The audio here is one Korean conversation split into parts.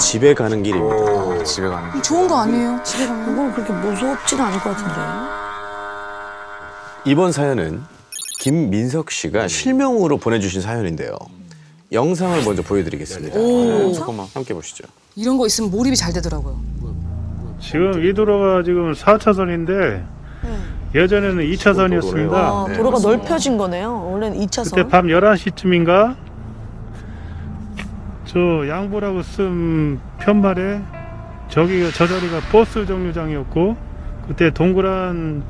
집에 가는 길입니다. 집에 가는. 좋은 거 아니에요? 집에 가면. 그건 그렇게 무섭지는 않을 것 같은데. 이번 사연은 김민석 씨가 실명으로 보내주신 사연인데요. 영상을 먼저 보여드리겠습니다. 네, 잠깐만. 함께 보시죠. 이런 거 있으면 몰입이 잘 되더라고요. 지금 이 도로가 지금 4차선인데 예전에는 2차선이었습니다. 아, 도로가 넓혀진 거네요. 원래는 2차선. 그때 밤 11시쯤인가 저 양보라고 쓴 팻말에 저기 저 자리가 버스 정류장이었고 그때 동그란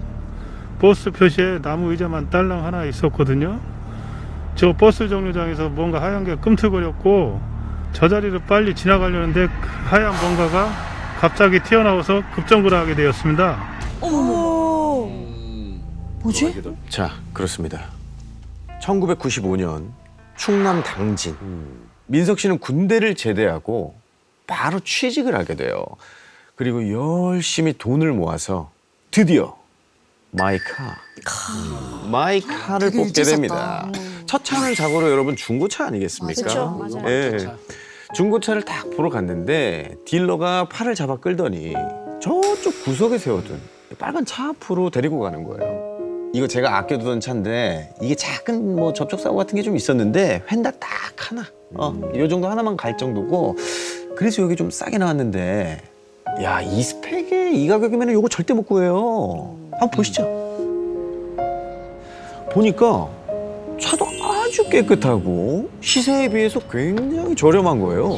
버스 표시에 나무 의자만 딸랑 하나 있었거든요. 저 버스 정류장에서 뭔가 하얀 게 꿈틀거렸고 저 자리를 빨리 지나가려는데 그 하얀 뭔가가 갑자기 튀어나와서 급정거를 하게 되었습니다. 오. 뭐지? 자, 그렇습니다. 1995년 충남 당진. 민석 씨는 군대를 제대하고 바로 취직을 하게 돼요. 그리고 열심히 돈을 모아서 드디어 마이카. 마이카를 되게 뽑게 됩니다. 첫 차는 자고로 여러분 중고차 아니겠습니까? 그쵸, 맞아요. 예. 중고차를 딱 보러 갔는데 딜러가 팔을 잡아 끌더니 저쪽 구석에 세워둔 빨간 차 앞으로 데리고 가는 거예요. 이거 제가 아껴두던 차인데 이게 작은 뭐 접촉 사고 같은 게 좀 있었는데 휀다 딱 하나, 어, 이 정도 하나만 갈 정도고 그래서 여기 좀 싸게 나왔는데 야 이 스펙에 이 가격이면 이거 절대 못 구해요. 한번 보시죠. 보니까 차도 아주 깨끗하고 시세에 비해서 굉장히 저렴한 거예요.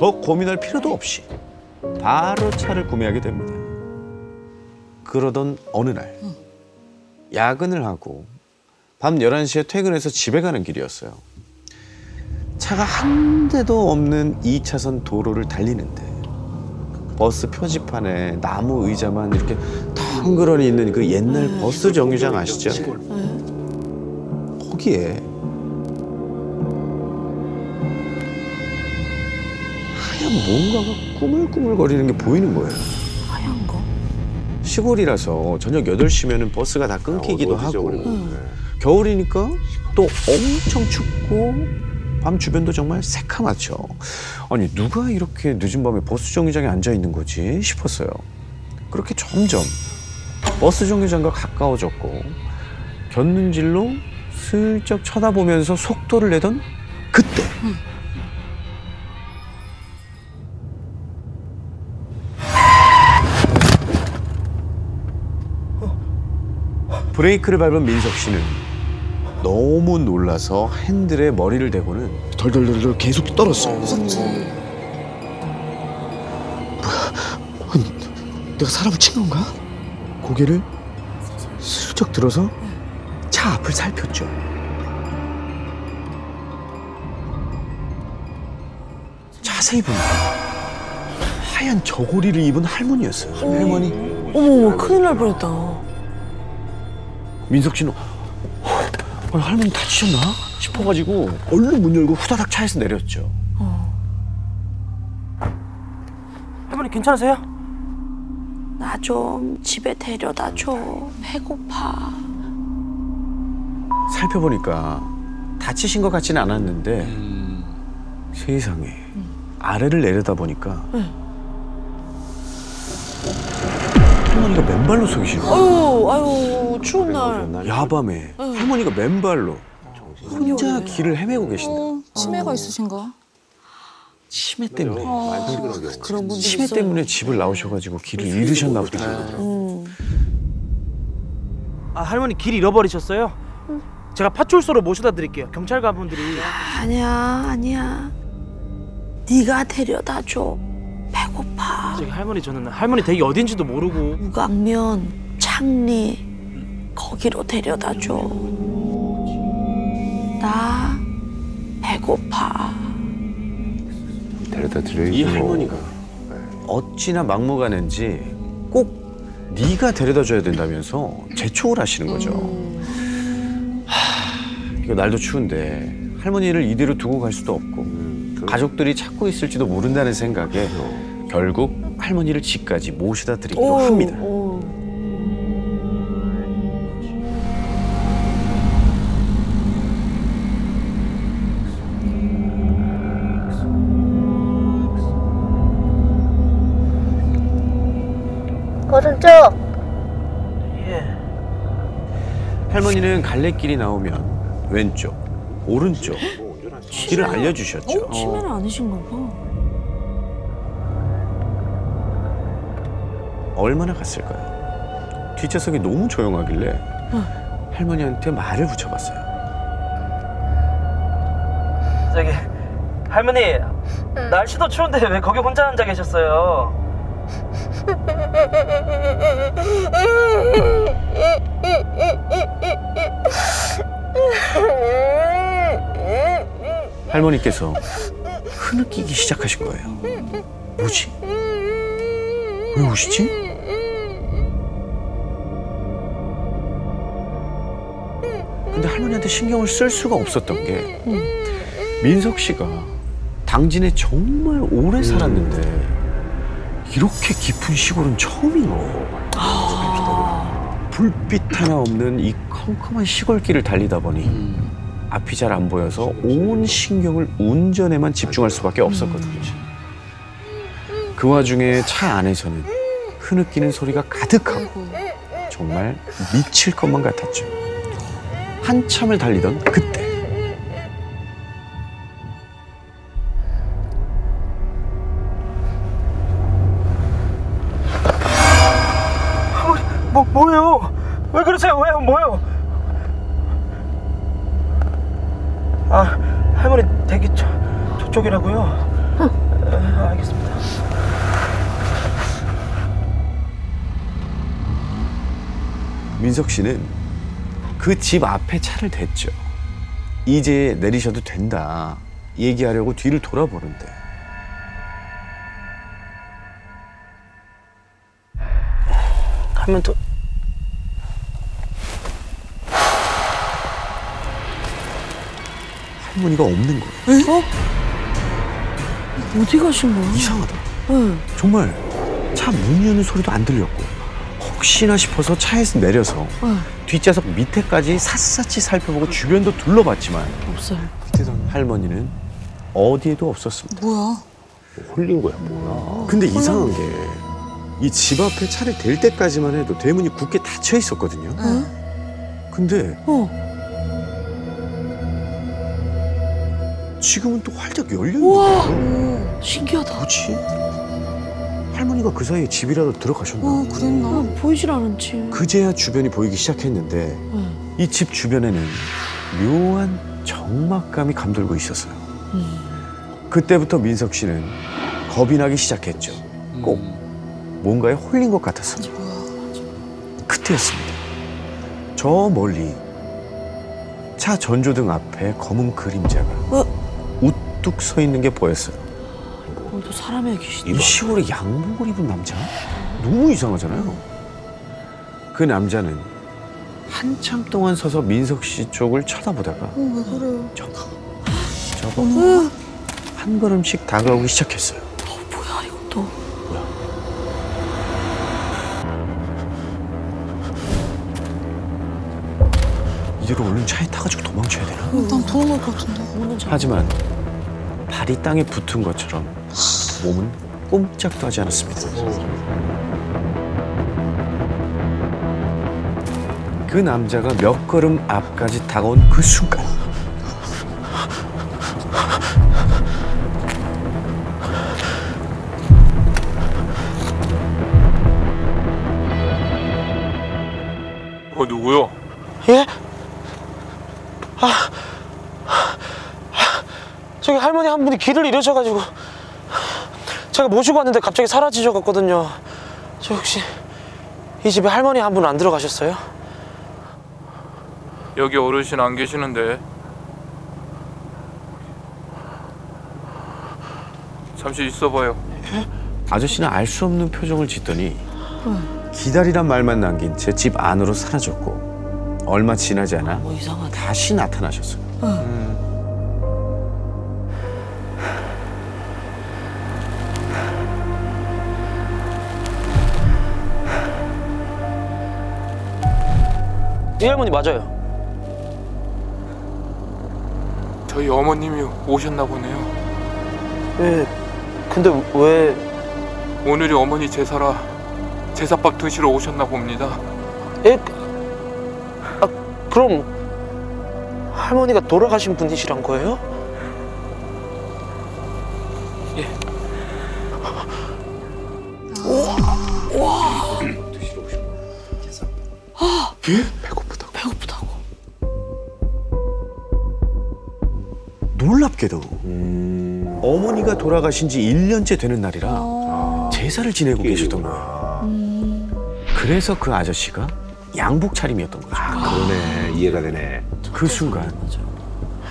더 고민할 필요도 없이 바로 차를 구매하게 됩니다. 그러던 어느 날 야근을 하고 밤 11시에 퇴근해서 집에 가는 길이었어요. 차가 한 대도 없는 2차선 도로를 달리는데 버스 표지판에 나무 의자만 이렇게 덩그러니 있는 그 옛날 버스 정류장 아시죠? 거기에 하얀 뭔가가 꾸물꾸물거리는 게 보이는 거예요. 하얀 거. 시골이라서 저녁 8시면 버스가 다 끊기기도 하고 겨울이니까 또 엄청 춥고 밤 주변도 정말 새카맣죠. 아니 누가 이렇게 늦은 밤에 버스 정류장에 앉아 있는 거지 싶었어요. 그렇게 점점 버스 정류장과 가까워졌고 곁눈질로 슬쩍 쳐다보면서 속도를 내던 그때 브레이크를 밟은 민석 씨는 너무 놀라서 핸들에 머리를 대고는 덜덜덜덜 계속 떨었어요. 뭐야? 내가 사람을 친 건가? 고개를 슬쩍 들어서 차 앞을 살폈죠. 자세히 보니까 하얀 저고리를 입은 할머니였어요. 할머니. 어머, 큰일 날 뻔했다. 민석 씨는 어, 할머니 다치셨나 싶어가지고 얼른 문 열고 후다닥 차에서 내렸죠. 할머니 괜찮으세요? 나 좀 집에 데려다 줘. 배고파. 살펴보니까 다치신 것 같지는 않았는데 세상에 아래를 내려다 보니까 할머니가 맨발로 서 계시는 거예요. 아유, 아유, 추운 날. 야밤에 할머니가 맨발로 혼자 길을 헤매고 계신다. 어, 치매가 있으신가? 치매 때문에 그런 분들 치매 있어요. 때문에 집을 나오셔가지고 길을 잃으셨나 보다. 음. 아 할머니 길 잃어버리셨어요? 제가 파출소로 모셔다 드릴게요. 경찰 가분들이 아니야, 아니야. 네가 데려다 줘. 배고파. 저기 할머니 저는 할머니 댁이 어딘지도 모르고 무강면, 창리 거기로 데려다 줘. 나 배고파. 데려다 드려야지. 이 할머니가 어찌나 막무가내인지 꼭 네가 데려다 줘야 된다면서 재촉을 하시는 거죠. 하, 이거 날도 추운데 할머니를 이대로 두고 갈 수도 없고 가족들이 찾고 있을지도 모른다는 생각에 그렇죠. 결국 할머니를 집까지 모시다 드리기로 오, 합니다. 오. 오른쪽. 예. 할머니는 갈래길이 나오면 왼쪽, 오른쪽 길을 알려주셨죠. 어? 치매는 아니신가 봐. 얼마나 갔을까요? 뒷좌석이 너무 조용하길래 할머니한테 말을 붙여봤어요. 저기 할머니 날씨도 추운데 왜 거기 혼자 앉아 계셨어요? 할머니께서 흐느끼기 시작하신 거예요. 뭐지? 왜 우시지? 근데 할머니한테 신경을 쓸 수가 없었던 게 민석 씨가 당진에 정말 오래 살았는데 이렇게 깊은 시골은 처음인 거예요. 불빛 하나 없는 이 컴컴한 시골길을 달리다 보니 앞이 잘 안 보여서 온 신경을 운전에만 집중할 수밖에 없었거든요. 그 와중에 차 안에서는 흐느끼는 소리가 가득하고. 정말 미칠 것만 같았죠. 한참을 달리던 그때 대기 저, 저쪽이라고요? 에, 알겠습니다. 민석 씨는 그 집 앞에 차를 댔죠. 이제 내리셔도 된다. 얘기하려고 뒤를 돌아보는데 가면 또 할머니가 없는 거예요. 어디 가신 거야? 이상하다. 응. 정말 차 문 여는 소리도 안 들렸고 혹시나 싶어서 차에서 내려서 응. 뒷좌석 밑에까지 샅샅이 살펴보고 주변도 둘러봤지만 없어요. 할머니는 어디에도 없었습니다. 뭐야? 홀린 거야 뭐야. 근데 이상한 게 이 집 앞에 차를 댈 때까지만 해도 대문이 굳게 닫혀 있었거든요. 응. 근데 어. 지금은 또 활짝 열려 있는. 거예요. 신기하다. 뭐지? 할머니가 그 사이에 집이라도 들어가셨나? 어, 그랬나? 어, 보이질 않지. 그제야 주변이 보이기 시작했는데 응. 이집 주변에는 묘한 적막감이 감돌고 있었어요. 음. 그때부터 민석 씨는 겁이 나기 시작했죠. 꼭 뭔가에 홀린 것 같았습니다. 뭐야? 그때였습니다. 저 멀리 차 전조등 앞에 검은 그림자가 어? 우뚝 서 있는 게 보였어요. 오늘도 사람의 귀신이. 이 시골에 양복을 입은 남자? 너무 이상하잖아요. 그 남자는 한참 동안 서서 민석 씨 쪽을 쳐다보다가 어, 왜 그래? 저거 저거 한 걸음씩 다가오기 시작했어요. 어, 뭐야 이것도. 이대로 얼른 차에 타가지고 도망쳐야 되나? 어, 난 도망갈 것 같은데. 하지만 발이 땅에 붙은 것처럼 몸은 꼼짝도 하지 않았습니다. 그 남자가 몇 걸음 앞까지 다가온 그 순간 길을 잃으셔가지고 제가 모시고 왔는데 갑자기 사라지셔 갔거든요. 저 혹시 이 집에 할머니 한 분 안 들어가셨어요? 여기 어르신 안 계시는데 잠시 있어봐요 아저씨는 알 수 없는 표정을 짓더니 기다리란 말만 남긴 제집 안으로 사라졌고 얼마 지나지 않아 뭐 이상하다. 다시 나타나셨어요. 이 할머니 맞아요. 저희 어머님이 오셨나 보네요 예. 근데 왜 오늘이 어머니 제사라 제사밥 드시러 오셨나 봅니다 예? 아, 그럼 할머니가 돌아가신 분이시란 거예요? 배고프다고. 배고프다고. 놀랍게도 어머니가 돌아가신 지 1년째 되는 날이라 제사를 지내고 계셨던 거예요. 그래서 그 아저씨가 양복 차림이었던 거죠. 그러네 이해가 되네. 그 순간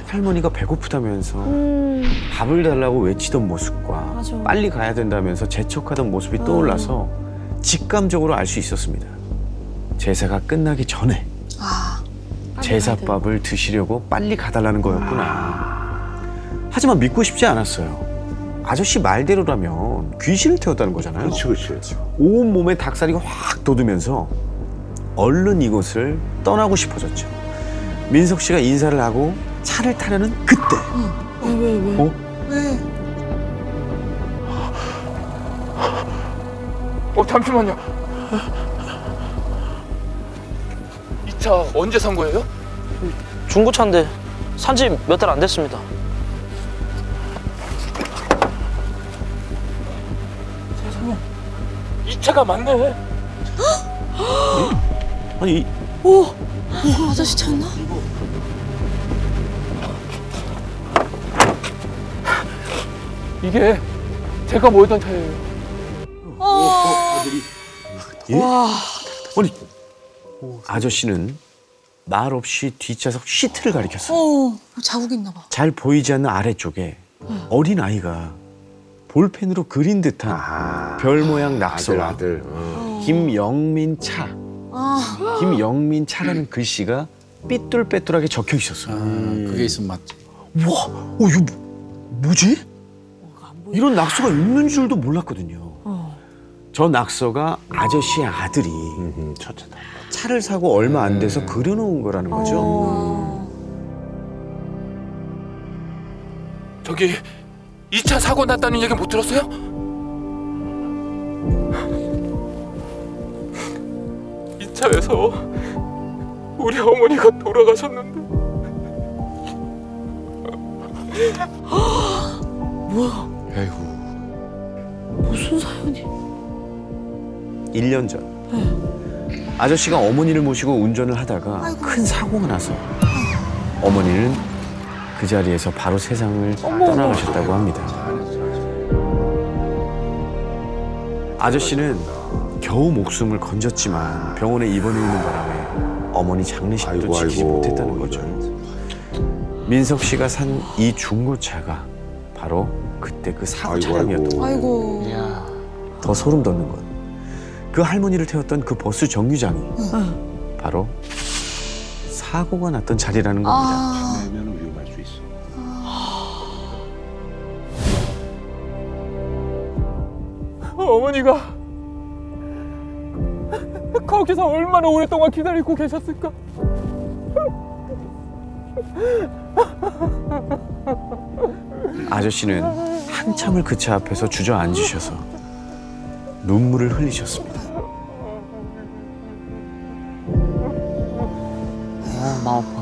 할머니가 배고프다면서 밥을 달라고 외치던 모습과 맞아. 빨리 가야 된다면서 재촉하던 모습이 떠올라서 직감적으로 알 수 있었습니다. 제사가 끝나기 전에 아, 제사밥을 드시려고 빨리 가달라는 거였구나. 하지만 믿고 싶지 않았어요. 아저씨 말대로라면 귀신을 태웠다는 거잖아요. 그렇지 그렇지. 온 몸에 닭살이 확 돋으면서 얼른 이곳을 떠나고 싶어졌죠. 민석 씨가 인사를 하고 차를 타려는 그때 왜, 왜, 왜? 어? 왜? 어 잠시만요. 이 차 언제 산 거예요? 중고차인데 산지 몇 달 안 됐습니다. 이 차가 맞네. 아니 이- 오! 이거 아저씨 찾나? 이게 제가 몰던 차예요. 예? 아니 아저씨는 말 없이 뒷좌석 시트를 가리켰어요. 어, 자국 있나 봐. 잘 보이지 않는 아래쪽에 어린 아이가 볼펜으로 그린 듯한 아, 별 모양 아들 낙서와 아들. 어. 김영민 차, 아, 김영민 차라는 글씨가 삐뚤빼뚤하게 적혀 있었어요. 그게 있으면 맞지. 와, 어, 이거 뭐, 뭐지? 이런 낙서가 있는 줄도 몰랐거든요. 저 낙서가 아저씨의 아들이 음. 차를 사고 얼마 안 돼서 그려놓은 거라는 거죠. 어. 저기 이차 사고 났다는 얘기 못 들었어요? 이 차에서 우리 어머니가 돌아가셨는데 아이고. 무슨 사연이? 1년 전 아저씨가 어머니를 모시고 운전을 하다가 큰 사고가 나서 어머니는 그 자리에서 바로 세상을 떠나가셨다고 합니다. 아저씨는 겨우 목숨을 건졌지만 병원에 입원해 있는 바람에 어머니 장례식도 아이고, 지키지 아이고, 못했다는 거죠. 민석 씨가 산 이 중고차가 바로 그때 그 사고 아이고, 차량이었던 아이고. 거예요. 아이고. 더 소름 돋는 건 그 할머니를 태웠던 그 버스 정류장이 바로 사고가 났던 자리라는 겁니다. 아, 어머니가 거기서 얼마나 오랫동안 기다리고 계셨을까? 아저씨는 한참을 그 차 앞에서 주저앉으셔서 눈물을 흘리셨습니다. 아, 마음 아파.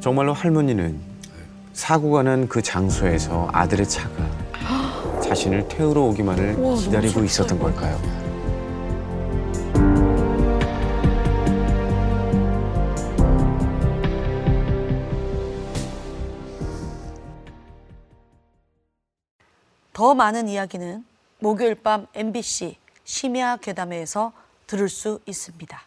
정말로 할머니는 사고가 난 그 장소에서 아들의 차가 자신을 태우러 오기만을 우와, 기다리고 있었던. 걸까요? 더 많은 이야기는 목요일 밤 MBC 심야 괴담회에서 들을 수 있습니다.